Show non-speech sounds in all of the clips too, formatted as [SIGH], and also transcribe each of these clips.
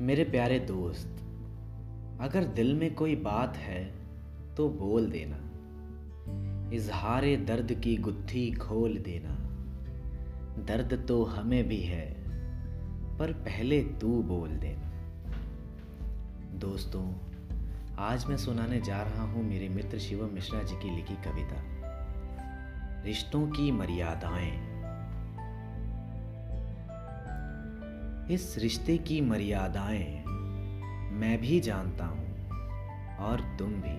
मेरे प्यारे दोस्त, अगर दिल में कोई बात है तो बोल देना। इजहार दर्द की गुत्थी खोल देना। दर्द तो हमें भी है, पर पहले तू बोल देना। दोस्तों, आज मैं सुनाने जा रहा हूँ मेरे मित्र शिवम मिश्रा जी की लिखी कविता। रिश्तों की मर्यादाएँ। इस रिश्ते की मर्यादाएँ मैं भी जानता हूँ और तुम भी।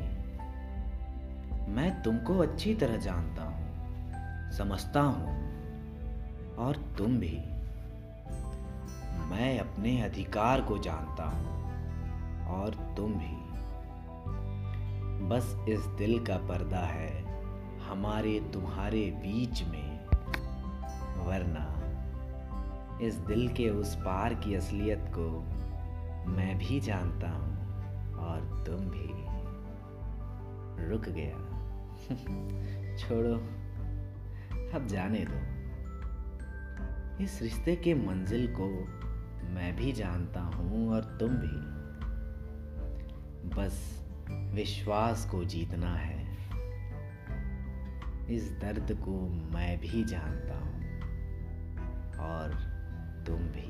मैं तुमको अच्छी तरह जानता हूँ, समझता हूँ और तुम भी। मैं अपने अधिकार को जानता हूँ और तुम भी। बस इस दिल का पर्दा है हमारे तुम्हारे बीच में, वरना इस दिल के उस पार की असलियत को मैं भी जानता हूँ और तुम भी। रुक गया। [LAUGHS] छोड़ो, अब जाने दो। इस रिश्ते के मंजिल को मैं भी जानता हूँ और तुम भी। बस विश्वास को जीतना है। इस दर्द को मैं भी जानता हूँ और तुम भी